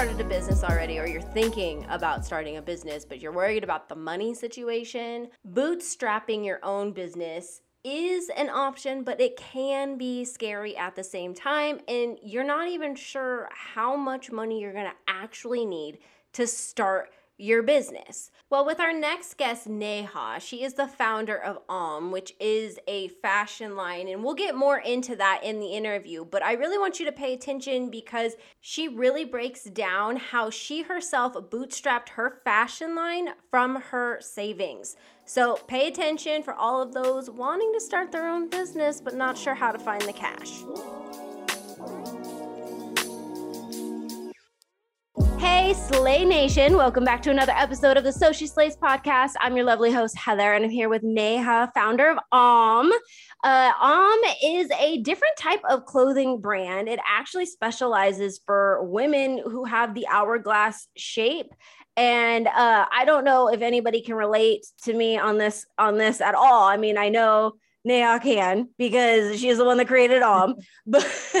started a business already or you're thinking about starting a business, but you're worried about the money situation, bootstrapping your own business is an option, but it can be scary at the same time. And you're not even sure how much money you're going to actually need to start your business. Well, with our next guest, Neha, she is the founder of Aam, which is a fashion line, and we'll get more into that in the interview. But I really want you to pay attention because she really breaks down how she herself bootstrapped her fashion line from her savings. So pay attention for all of those wanting to start their own business but not sure how to find the cash. Slay Nation. Welcome back to another episode of the So Slays podcast. I'm your lovely host, Heather, and I'm here with Neha, founder of Aam. Uh, Aam is a different type of clothing brand. It actually specializes for women who have the hourglass shape and uh, I don't know if anybody can relate to me on this on this at all. I mean, I know Neha can because she's the one that created Aam, but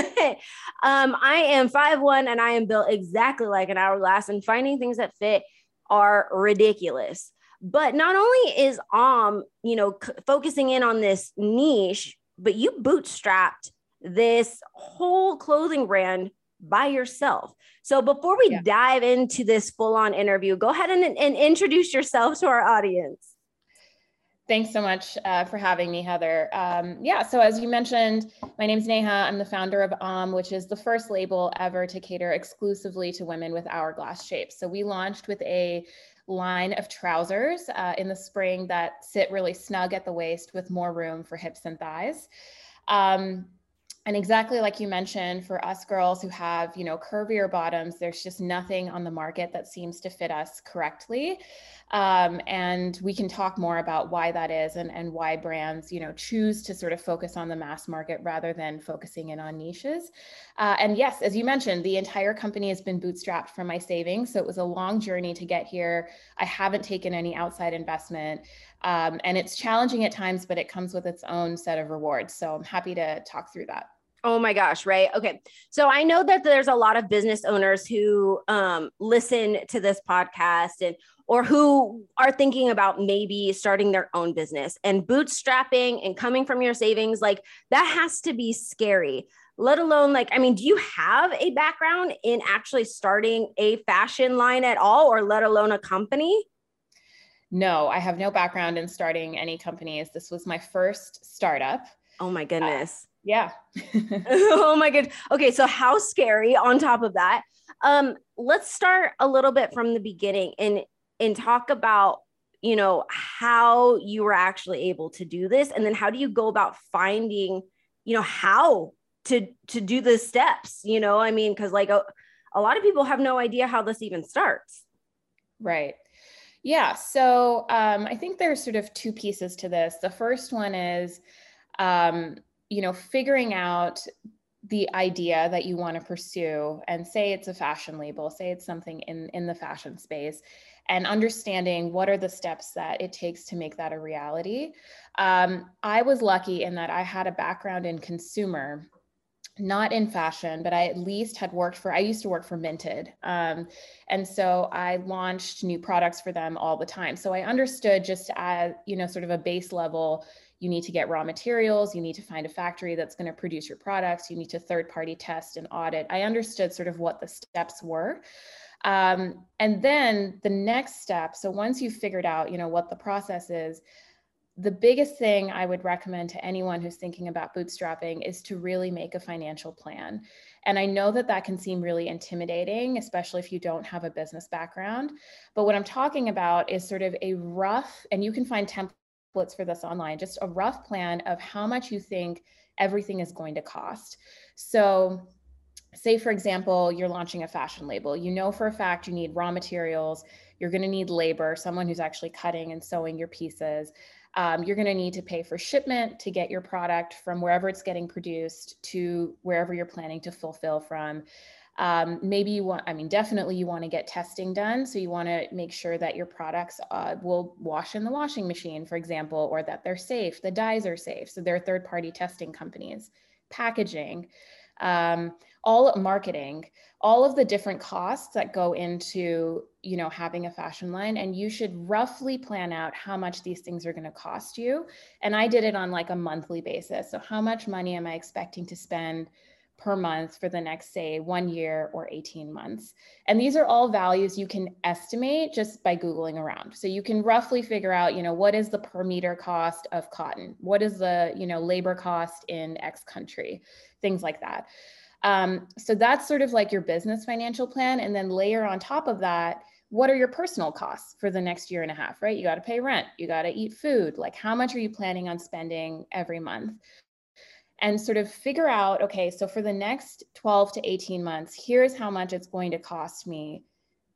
um, I am five one and I am built exactly like an hourglass, and finding things that fit are ridiculous. But not only is Aam, you know, c- focusing in on this niche, but you bootstrapped this whole clothing brand by yourself. So before we yeah. dive into this full on interview, go ahead and, and introduce yourself to our audience. Thanks so much uh, for having me, Heather. Um, yeah, so as you mentioned, my name is Neha. I'm the founder of Aam, which is the first label ever to cater exclusively to women with hourglass shapes. So we launched with a line of trousers uh, in the spring that sit really snug at the waist with more room for hips and thighs. Um, and exactly like you mentioned for us girls who have you know curvier bottoms there's just nothing on the market that seems to fit us correctly um, and we can talk more about why that is and, and why brands you know choose to sort of focus on the mass market rather than focusing in on niches uh, and yes as you mentioned the entire company has been bootstrapped from my savings so it was a long journey to get here i haven't taken any outside investment um, and it's challenging at times, but it comes with its own set of rewards. So I'm happy to talk through that. Oh my gosh, right? Okay. So I know that there's a lot of business owners who um, listen to this podcast and or who are thinking about maybe starting their own business and bootstrapping and coming from your savings like that has to be scary. Let alone like I mean, do you have a background in actually starting a fashion line at all or let alone a company? No, I have no background in starting any companies. This was my first startup. Oh my goodness. Uh, yeah. oh my good. Okay, so how scary on top of that. Um let's start a little bit from the beginning and and talk about you know how you were actually able to do this and then how do you go about finding you know how to to do the steps you know i mean because like a, a lot of people have no idea how this even starts right yeah. So um, I think there's sort of two pieces to this. The first one is, um, you know, figuring out the idea that you want to pursue and say it's a fashion label say it's something in in the fashion space and understanding what are the steps that it takes to make that a reality um, i was lucky in that i had a background in consumer not in fashion, but I at least had worked for, I used to work for Minted. Um, and so I launched new products for them all the time. So I understood just as, you know, sort of a base level, you need to get raw materials, you need to find a factory that's going to produce your products, you need to third party test and audit. I understood sort of what the steps were. Um, and then the next step, so once you've figured out, you know, what the process is, the biggest thing I would recommend to anyone who's thinking about bootstrapping is to really make a financial plan. And I know that that can seem really intimidating, especially if you don't have a business background. But what I'm talking about is sort of a rough, and you can find templates for this online, just a rough plan of how much you think everything is going to cost. So, say, for example, you're launching a fashion label, you know for a fact you need raw materials, you're going to need labor, someone who's actually cutting and sewing your pieces. Um, you're going to need to pay for shipment to get your product from wherever it's getting produced to wherever you're planning to fulfill from. Um, maybe you want, I mean, definitely you want to get testing done. So you want to make sure that your products uh, will wash in the washing machine, for example, or that they're safe, the dyes are safe. So they're third party testing companies, packaging. Um, all marketing, all of the different costs that go into, you know, having a fashion line and you should roughly plan out how much these things are going to cost you. And I did it on like a monthly basis. So how much money am I expecting to spend per month for the next, say, one year or 18 months. And these are all values you can estimate just by Googling around. So you can roughly figure out, you know, what is the per meter cost of cotton? What is the, you know, labor cost in X country? Things like that. Um, so that's sort of like your business financial plan. And then layer on top of that, what are your personal costs for the next year and a half, right? You got to pay rent, you got to eat food. Like, how much are you planning on spending every month? And sort of figure out okay, so for the next 12 to 18 months, here's how much it's going to cost me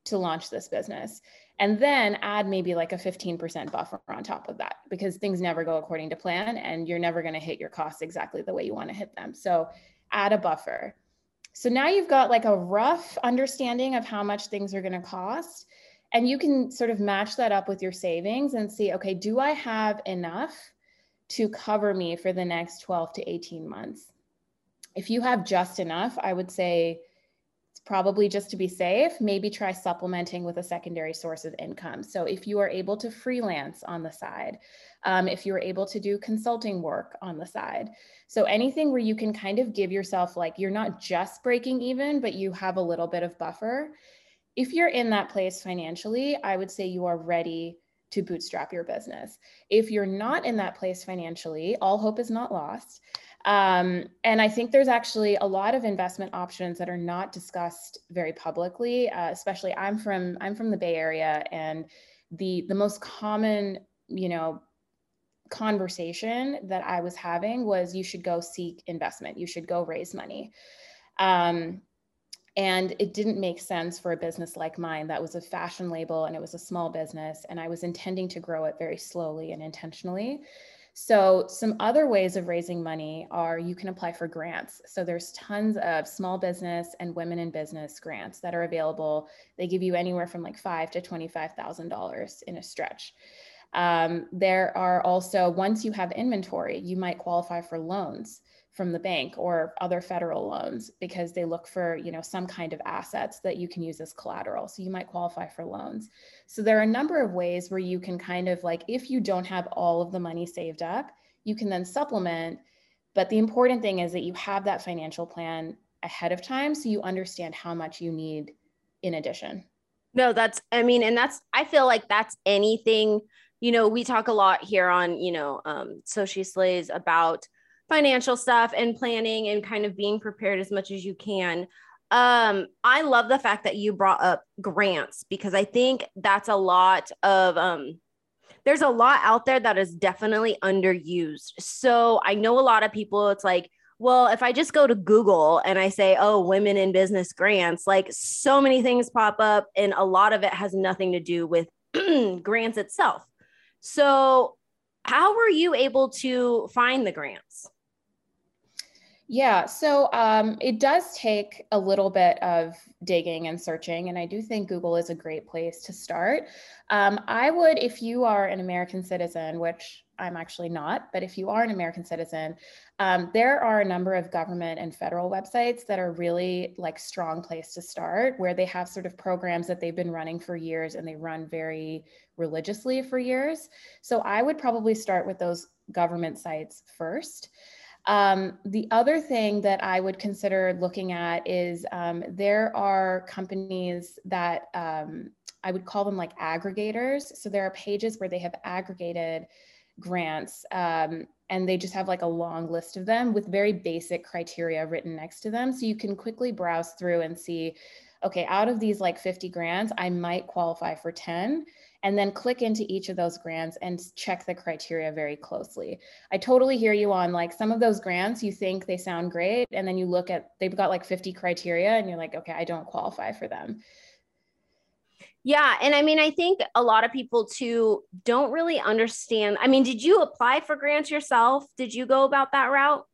to launch this business. And then add maybe like a 15% buffer on top of that because things never go according to plan and you're never going to hit your costs exactly the way you want to hit them. So add a buffer. So now you've got like a rough understanding of how much things are going to cost. And you can sort of match that up with your savings and see, okay, do I have enough to cover me for the next 12 to 18 months. If you have just enough, I would say it's probably just to be safe, maybe try supplementing with a secondary source of income. So if you are able to freelance on the side, um, if you're able to do consulting work on the side. So anything where you can kind of give yourself like you're not just breaking even, but you have a little bit of buffer. If you're in that place financially, I would say you are ready to bootstrap your business. If you're not in that place financially, all hope is not lost. Um, and I think there's actually a lot of investment options that are not discussed very publicly. Uh, especially, I'm from I'm from the Bay Area, and the the most common, you know, conversation that I was having was you should go seek investment. You should go raise money. Um, and it didn't make sense for a business like mine that was a fashion label and it was a small business. And I was intending to grow it very slowly and intentionally. So, some other ways of raising money are you can apply for grants. So, there's tons of small business and women in business grants that are available. They give you anywhere from like five to $25,000 in a stretch. Um, there are also, once you have inventory, you might qualify for loans from the bank or other federal loans because they look for you know some kind of assets that you can use as collateral. So you might qualify for loans. So there are a number of ways where you can kind of like if you don't have all of the money saved up you can then supplement. But the important thing is that you have that financial plan ahead of time so you understand how much you need in addition. No that's i mean and that's i feel like that's anything you know we talk a lot here on you know um So Slays about financial stuff and planning and kind of being prepared as much as you can. Um, I love the fact that you brought up grants because I think that's a lot of um there's a lot out there that is definitely underused. So I know a lot of people, it's like, well, if I just go to Google and I say, oh, women in business grants, like so many things pop up, and a lot of it has nothing to do with grants itself. So, how were you able to find the grants? Yeah, so um, it does take a little bit of digging and searching, and I do think Google is a great place to start. Um, I would, if you are an American citizen, which I'm actually not, but if you are an American citizen, um, there are a number of government and federal websites that are really like strong place to start, where they have sort of programs that they've been running for years and they run very religiously for years. So I would probably start with those government sites first. Um, the other thing that I would consider looking at is um, there are companies that um, I would call them like aggregators. So there are pages where they have aggregated grants um, and they just have like a long list of them with very basic criteria written next to them. So you can quickly browse through and see, okay, out of these like 50 grants, I might qualify for 10 and then click into each of those grants and check the criteria very closely. I totally hear you on like some of those grants, you think they sound great, and then you look at they've got like 50 criteria and you're like, okay, I don't qualify for them. Yeah. And I mean, I think a lot of people too don't really understand. I mean, did you apply for grants yourself? Did you go about that route?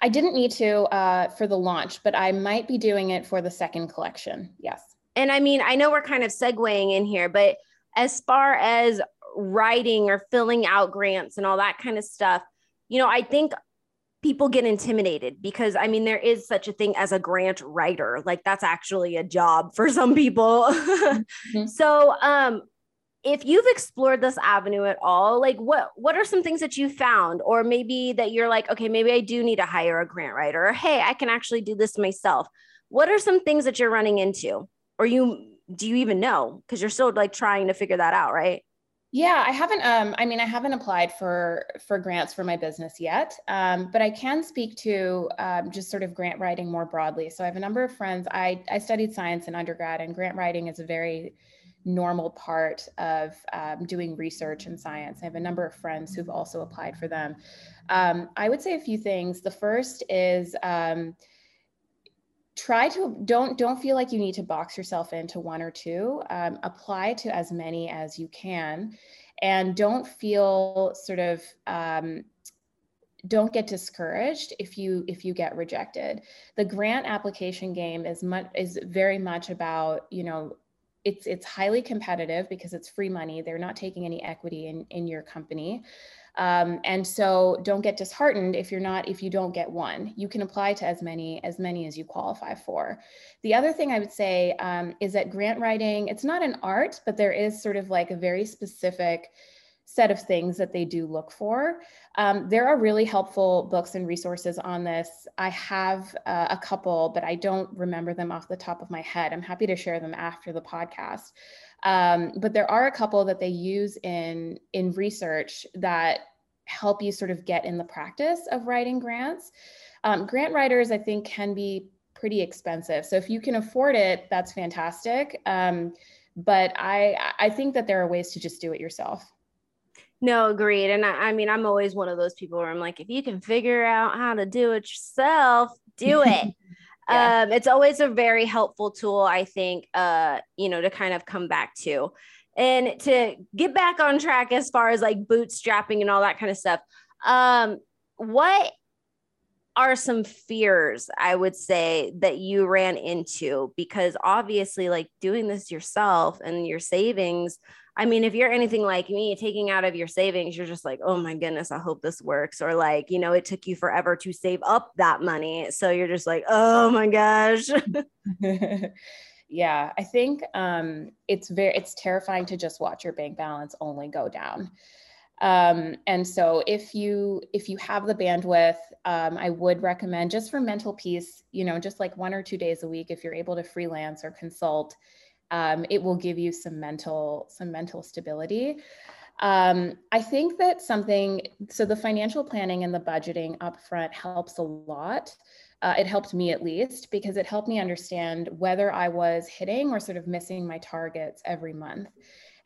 I didn't need to uh, for the launch, but I might be doing it for the second collection. Yes. And I mean, I know we're kind of segueing in here, but as far as writing or filling out grants and all that kind of stuff, you know, I think people get intimidated because I mean there is such a thing as a grant writer. Like that's actually a job for some people. mm-hmm. So um if you've explored this avenue at all, like what what are some things that you found or maybe that you're like okay, maybe I do need to hire a grant writer or hey, I can actually do this myself. What are some things that you're running into? Or you do you even know because you're still like trying to figure that out, right? Yeah, I haven't. Um, I mean, I haven't applied for for grants for my business yet, um, but I can speak to um, just sort of grant writing more broadly. So I have a number of friends. I I studied science in undergrad, and grant writing is a very normal part of um, doing research in science. I have a number of friends who've also applied for them. Um, I would say a few things. The first is um, try to don't don't feel like you need to box yourself into one or two. Um, apply to as many as you can. And don't feel sort of um, don't get discouraged if you if you get rejected. The grant application game is much is very much about you know it's it's highly competitive because it's free money. They're not taking any equity in in your company um, and so don't get disheartened if you're not, if you don't get one. You can apply to as many, as many as you qualify for. The other thing I would say um, is that grant writing, it's not an art, but there is sort of like a very specific set of things that they do look for. Um, there are really helpful books and resources on this. I have uh, a couple, but I don't remember them off the top of my head. I'm happy to share them after the podcast. Um, but there are a couple that they use in in research that help you sort of get in the practice of writing grants. Um, grant writers, I think, can be pretty expensive. So if you can afford it, that's fantastic. Um, but I I think that there are ways to just do it yourself. No, agreed. And I, I mean, I'm always one of those people where I'm like, if you can figure out how to do it yourself, do it. yeah. um, it's always a very helpful tool, I think, uh, you know, to kind of come back to. And to get back on track as far as like bootstrapping and all that kind of stuff, um, what are some fears I would say that you ran into? Because obviously, like doing this yourself and your savings I mean, if you're anything like me, taking out of your savings, you're just like, oh my goodness, I hope this works. Or like, you know, it took you forever to save up that money. So you're just like, oh my gosh. yeah, I think um, it's very, it's terrifying to just watch your bank balance only go down. Um, and so if you if you have the bandwidth, um, I would recommend just for mental peace, you know, just like one or two days a week, if you're able to freelance or consult, um, it will give you some mental some mental stability. Um, I think that something so the financial planning and the budgeting upfront helps a lot. Uh, it helped me at least because it helped me understand whether I was hitting or sort of missing my targets every month.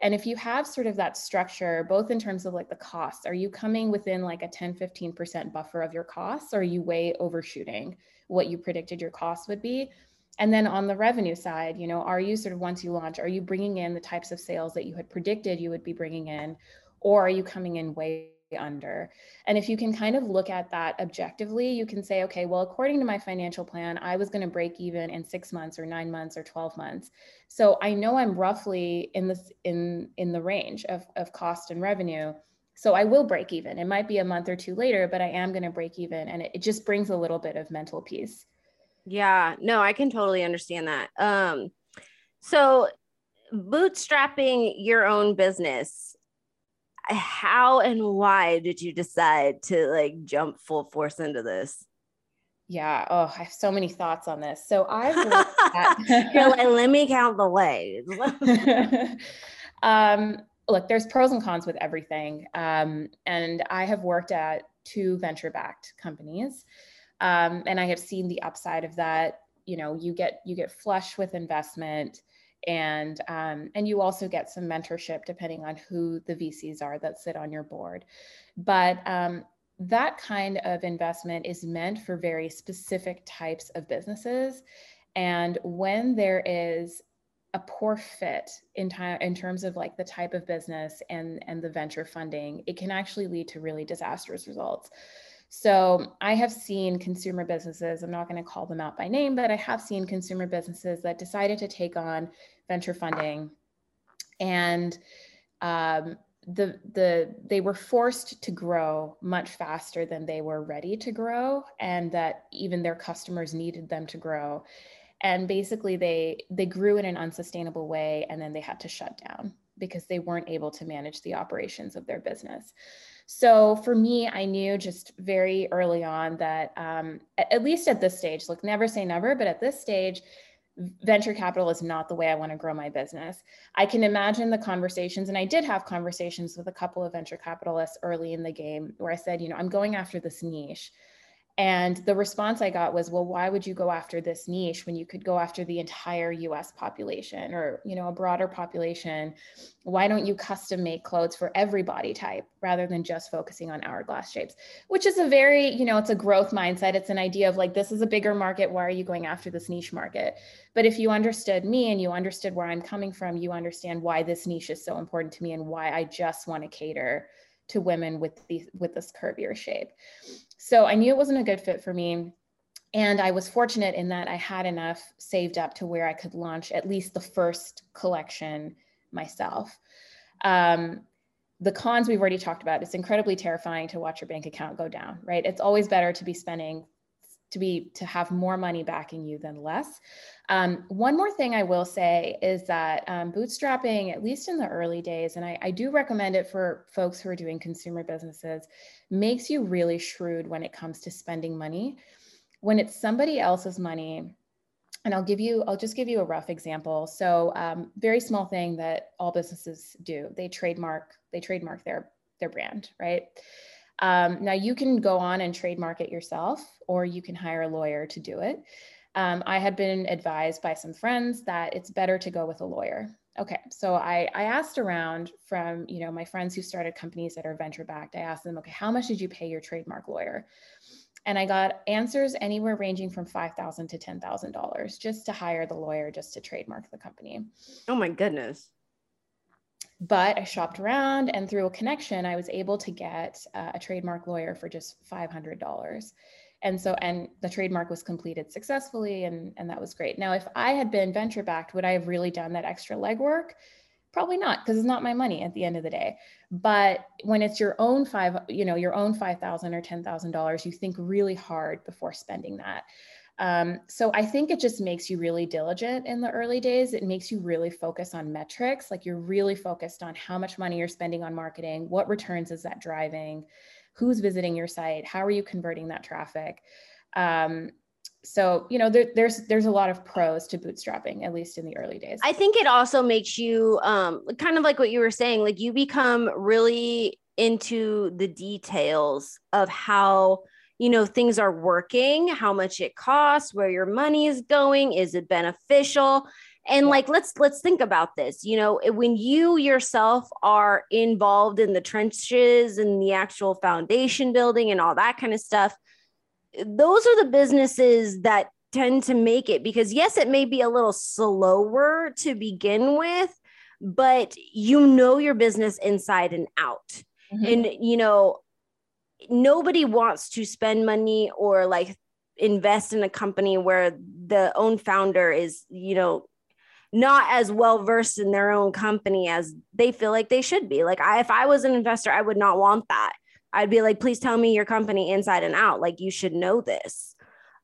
And if you have sort of that structure, both in terms of like the costs, are you coming within like a 10, 15% buffer of your costs? Or are you way overshooting what you predicted your costs would be? and then on the revenue side you know are you sort of once you launch are you bringing in the types of sales that you had predicted you would be bringing in or are you coming in way under. And if you can kind of look at that objectively you can say okay well according to my financial plan i was going to break even in 6 months or 9 months or 12 months. So i know i'm roughly in this in in the range of of cost and revenue so i will break even. It might be a month or two later but i am going to break even and it, it just brings a little bit of mental peace. Yeah, no, I can totally understand that. Um, so bootstrapping your own business, how and why did you decide to like jump full force into this? Yeah. Oh, I have so many thoughts on this. So I've You're like, let me count the ways. um, look, there's pros and cons with everything. Um, and I have worked at two venture-backed companies um, and i have seen the upside of that you know you get you get flush with investment and um, and you also get some mentorship depending on who the vcs are that sit on your board. But um, that kind of investment is meant for very specific types of businesses. And when there is a poor fit in time in terms of like the type of business and and the venture funding it can actually lead to really disastrous results. So I have seen consumer businesses, I'm not going to call them out by name, but I have seen consumer businesses that decided to take on venture funding. And um, the the they were forced to grow much faster than they were ready to grow and that even their customers needed them to grow. And basically they they grew in an unsustainable way and then they had to shut down because they weren't able to manage the operations of their business. So for me i knew just very early on that um, at, at least at this stage look never say never but at this stage venture capital is not the way I want to grow my business. I can imagine the conversations, and I did have conversations with a couple of venture capitalists early in the game where I said, you know, I'm going after this niche. And the response I got was, well, why would you go after this niche when you could go after the entire US population or, you know, a broader population? Why don't you custom make clothes for every body type rather than just focusing on hourglass shapes? Which is a very, you know, it's a growth mindset. It's an idea of like, this is a bigger market. Why are you going after this niche market? But if you understood me and you understood where I'm coming from, you understand why this niche is so important to me and why I just want to cater to women with the with this curvier shape. So I knew it wasn't a good fit for me. And I was fortunate in that I had enough saved up to where I could launch at least the first collection myself. Um, the cons we've already talked about, it's incredibly terrifying to watch your bank account go down, right? It's always better to be spending to be to have more money backing you than less. Um, one more thing I will say is that um, bootstrapping, at least in the early days, and I, I, do recommend it for folks who are doing consumer businesses, makes you really shrewd when it comes to spending money. When it's somebody else's money, and I'll give you, I'll just give you a rough example. So, um, very small thing that all businesses do: they trademark, they trademark their their brand, right? Um, now you can go on and trademark it yourself, or you can hire a lawyer to do it. Um, I had been advised by some friends that it's better to go with a lawyer. Okay, so I, I asked around from you know my friends who started companies that are venture backed. I asked them, okay, how much did you pay your trademark lawyer? And I got answers anywhere ranging from five thousand to ten thousand dollars just to hire the lawyer just to trademark the company. Oh my goodness! But I shopped around and through a connection, I was able to get uh, a trademark lawyer for just $500. And so, and the trademark was completed successfully, and, and that was great. Now, if I had been venture backed, would I have really done that extra legwork? Probably not, because it's not my money at the end of the day. But when it's your own five, you know, your own five thousand or ten thousand dollars, you think really hard before spending that. Um, so I think it just makes you really diligent in the early days. It makes you really focus on metrics. Like you're really focused on how much money you're spending on marketing, what returns is that driving, who's visiting your site, how are you converting that traffic. Um, so you know there, there's there's a lot of pros to bootstrapping at least in the early days i think it also makes you um kind of like what you were saying like you become really into the details of how you know things are working how much it costs where your money is going is it beneficial? And like let's let's think about this you know when you yourself are involved in the trenches and the actual foundation building and all that kind of stuff those are the businesses that tend to make it because yes it may be a little slower to begin with but you know your business inside and out. Mm-hmm. and you know nobody wants to spend money or like invest in a company where the own founder is, you know, not as well versed in their own company as they feel like they should be. Like I if I was an investor, I would not want that. I'd be like, please tell me your company inside and out. Like you should know this.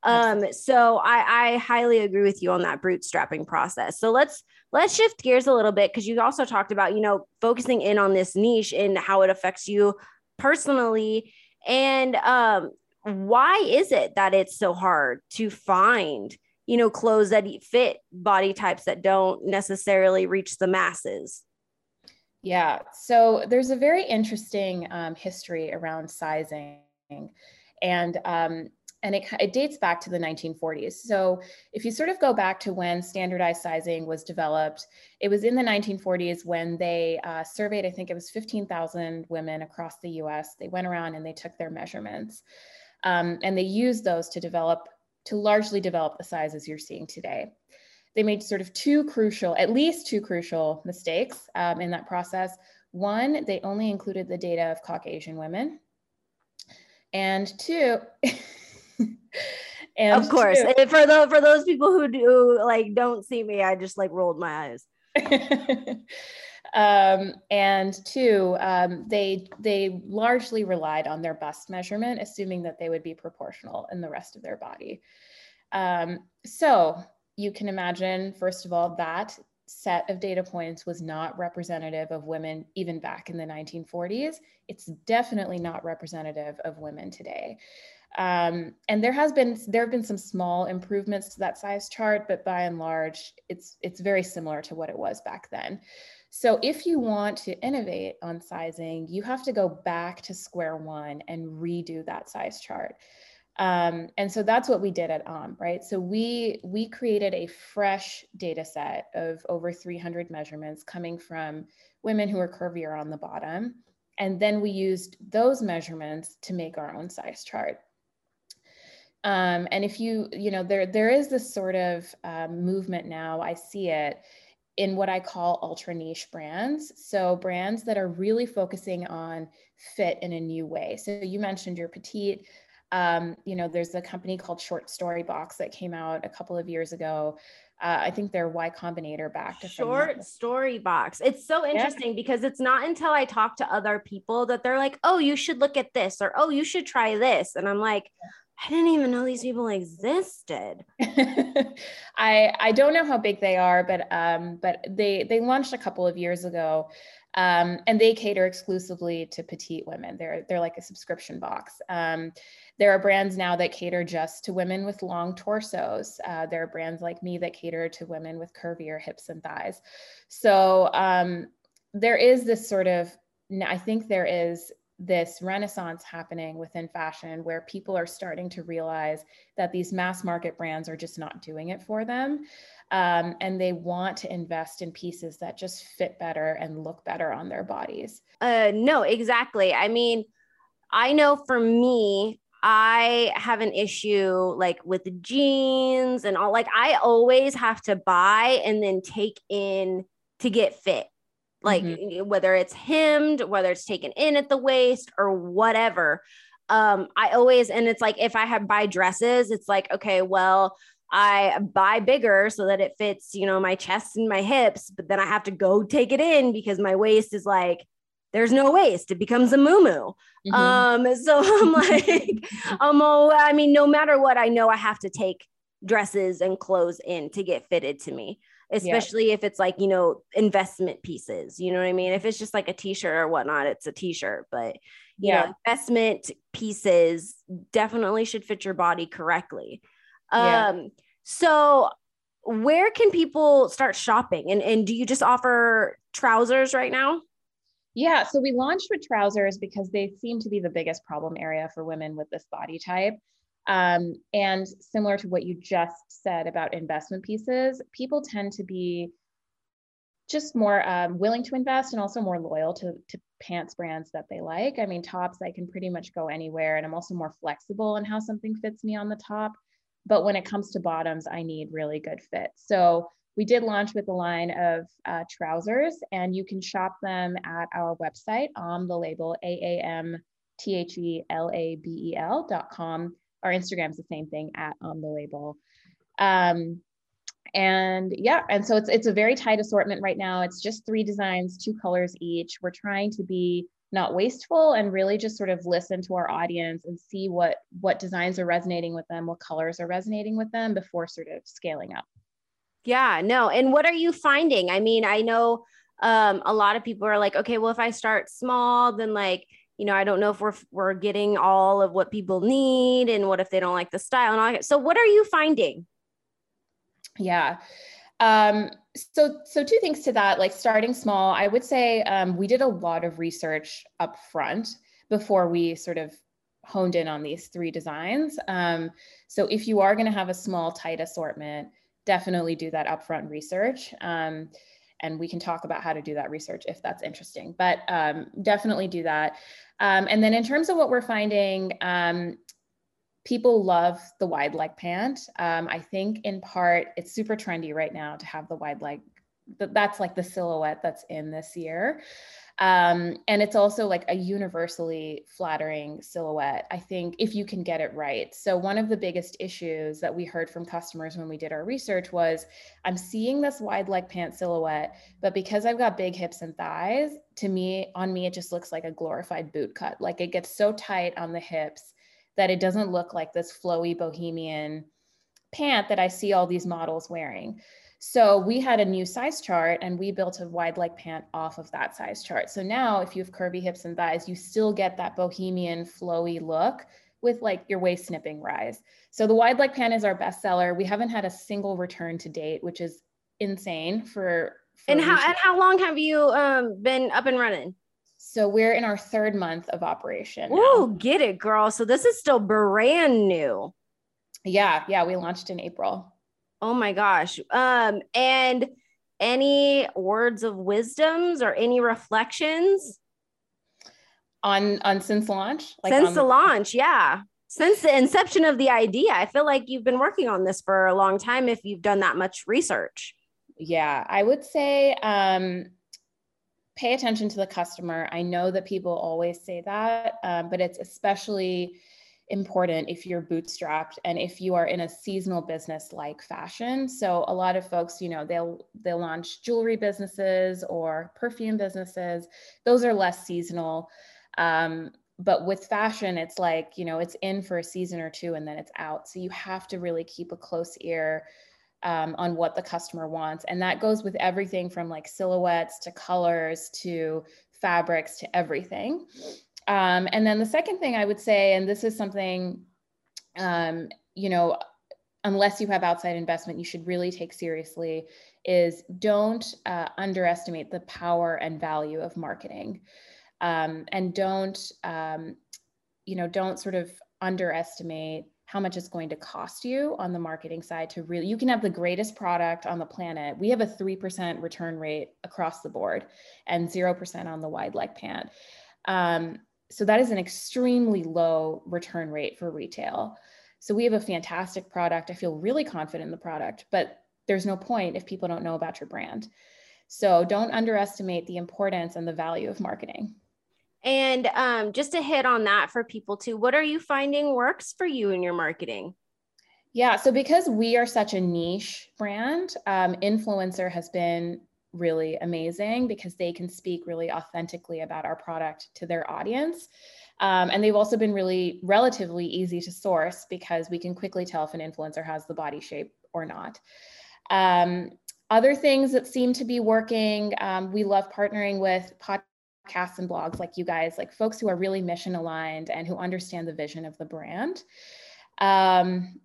Um, so I, I highly agree with you on that bootstrapping process. So let's let's shift gears a little bit because you also talked about, you know, focusing in on this niche and how it affects you personally and um, why is it that it's so hard to find, you know, clothes that fit body types that don't necessarily reach the masses? Yeah. So there's a very interesting um, history around sizing. And um, and it, it, dates back to the 1940s. So if you sort of go back to when standardized sizing was developed, it was in the 1940s when they uh, surveyed, I think it was 15,000 women across the US. They went around and they took their measurements um, and they used those to develop, to largely develop the sizes you're seeing today. They made sort of two crucial, at least two crucial mistakes um, in that process. One, they only included the data of Caucasian women. And two, and of course, for the for those people who do like don't see me, I just like rolled my eyes. Um, and two, um, they they largely relied on their bust measurement, assuming that they would be proportional in the rest of their body. Um, so you can imagine, first of all, that set of data points was not representative of women even back in the 1940s. It's definitely not representative of women today. Um, and there has been there have been some small improvements to that size chart, but by and large, it's it's very similar to what it was back then. So if you want to innovate on sizing, you have to go back to square one and redo that size chart. Um, and so that's what we did at Aam, right? So we we created a fresh data set of over 300 measurements coming from women who are curvier on the bottom. And then we used those measurements to make our own size chart. Um, and if you, you know, there there is this sort of um, movement now, I see it in what I call ultra niche brands. So brands that are really focusing on fit in a new way. So you mentioned your petite. Um, you know, there's a company called Short Story Box that came out a couple of years ago. Uh, I think they're Y Combinator backed. Short Story Box. It's so interesting yeah. because it's not until I talk to other people that they're like, "Oh, you should look at this," or "Oh, you should try this," and I'm like. I didn't even know these people existed. I I don't know how big they are, but um, but they they launched a couple of years ago, um, and they cater exclusively to petite women. They're they're like a subscription box. Um, there are brands now that cater just to women with long torsos. Uh, there are brands like me that cater to women with curvier hips and thighs. So um, there is this sort of I think there is this renaissance happening within fashion where people are starting to realize that these mass market brands are just not doing it for them. Um, and they want to invest in pieces that just fit better and look better on their bodies. Uh, no, exactly. I mean, I know for me, I have an issue like with jeans and all. Like, I always have to buy and then take in to get fit like mm-hmm. whether it's hemmed, whether it's taken in at the waist or whatever. Um, I always, and it's like if I have buy dresses, it's like, okay, well, I buy bigger so that it fits, you know, my chest and my hips, but then I have to go take it in because my waist is like, there's no waist. It becomes a moo mm-hmm. Um, so I'm like, um, oh, I mean, no matter what, I know I have to take dresses and clothes in to get fitted to me especially yeah. if it's like you know investment pieces you know what i mean if it's just like a t-shirt or whatnot it's a t-shirt but you yeah. know investment pieces definitely should fit your body correctly yeah. um so where can people start shopping and and do you just offer trousers right now yeah, so we launched with trousers because they seem to be the biggest problem area for women with this body type. Um, and similar to what you just said about investment pieces, people tend to be just more um, willing to invest and also more loyal to, to pants brands that they like. I mean, tops, I can pretty much go anywhere, and I'm also more flexible in how something fits me on the top. But when it comes to bottoms, I need really good fit. So we did launch with a line of uh, trousers, and you can shop them at our website on the label A A M T H E L A B E L dot com our Instagram's the same thing at on the label. Um, and yeah, and so it's it's a very tight assortment right now. It's just three designs, two colors each. We're trying to be not wasteful and really just sort of listen to our audience and see what what designs are resonating with them, what colors are resonating with them before sort of scaling up. Yeah, no. And what are you finding? I mean, I know um, a lot of people are like, okay, well, if I start small, then like you know, I don't know if we're we're getting all of what people need and what if they don't like the style and all that. So what are you finding? Yeah. Um, so so two things to that, like starting small, I would say um, we did a lot of research up front before we sort of honed in on these three designs. Um, so if you are going to have a small, tight assortment, definitely do that upfront research. Um, and we can talk about how to do that research if that's interesting, but um, definitely do that. Um, and then in terms of what we're finding, um, people love the wide leg pant. Um, I think in part it's super trendy right now to have the wide leg. That's like the silhouette that's in this year. Um, and it's also like a universally flattering silhouette, I think, if you can get it right. So, one of the biggest issues that we heard from customers when we did our research was I'm seeing this wide leg pant silhouette, but because I've got big hips and thighs, to me, on me, it just looks like a glorified boot cut. Like it gets so tight on the hips that it doesn't look like this flowy bohemian pant that I see all these models wearing. So we had a new size chart and we built a wide leg pant off of that size chart. So now if you have curvy hips and thighs, you still get that bohemian flowy look with like your waist snipping rise. So the wide leg pant is our best seller. We haven't had a single return to date, which is insane for, for and how and how long have you um, been up and running? So we're in our third month of operation. Oh, get it, girl. So this is still brand new. Yeah, yeah, we launched in April. Oh my gosh. Um, and any words of wisdoms or any reflections on on since launch? Like since the launch, yeah. Since the inception of the idea, I feel like you've been working on this for a long time if you've done that much research. Yeah, I would say um, pay attention to the customer. I know that people always say that, um, but it's especially important if you're bootstrapped and if you are in a seasonal business like fashion. So a lot of folks you know they'll they'll launch jewelry businesses or perfume businesses. Those are less seasonal. Um, but with fashion it's like you know it's in for a season or two and then it's out. So you have to really keep a close ear um, on what the customer wants. And that goes with everything from like silhouettes to colors to fabrics to everything um, and then the second thing I would say, and this is something, um, you know, unless you have outside investment, you should really take seriously, is don't uh, underestimate the power and value of marketing. Um, and don't, um, you know, don't sort of underestimate how much it's going to cost you on the marketing side to really you can have the greatest product on the planet we have a 3% return rate across the board and 0% on the wide leg pant um, so that is an extremely low return rate for retail. So we have a fantastic product. I feel really confident in the product, but there's no point if people don't know about your brand. So don't underestimate the importance and the value of marketing. And um, just to hit on that for people too, what are you finding works for you in your marketing? Yeah, so because we are such a niche brand, um, influencer has been really amazing because they can speak really authentically about our product to their audience. Um, and they've also been really relatively easy to source because we can quickly tell if an influencer has the body shape or not. Um, other things that seem to be working, um, we love partnering with podcasts and blogs like you guys, like folks who are really mission aligned and who understand the vision of the brand. Um,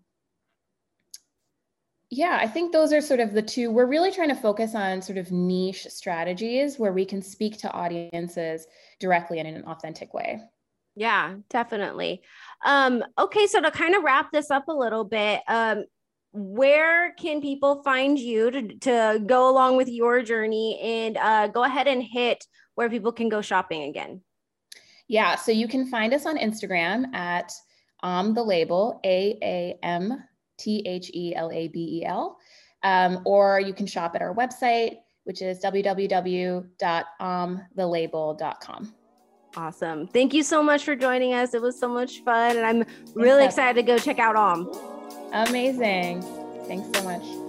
yeah, I think those are sort of the two. We're really trying to focus on sort of niche strategies where we can speak to audiences directly and in an authentic way. Yeah, definitely. Um, okay, so to kind of wrap this up a little bit, um, where can people find you to, to go along with your journey and uh, go ahead and hit where people can go shopping again? Yeah, so you can find us on Instagram at um the label A A M T H E L A B E L. Um, or you can shop at our website, which is www.aamthelabel.com. Awesome. Thank you so much for joining us. It was so much fun. And I'm really excited to go check out Aam. Amazing. Thanks so much.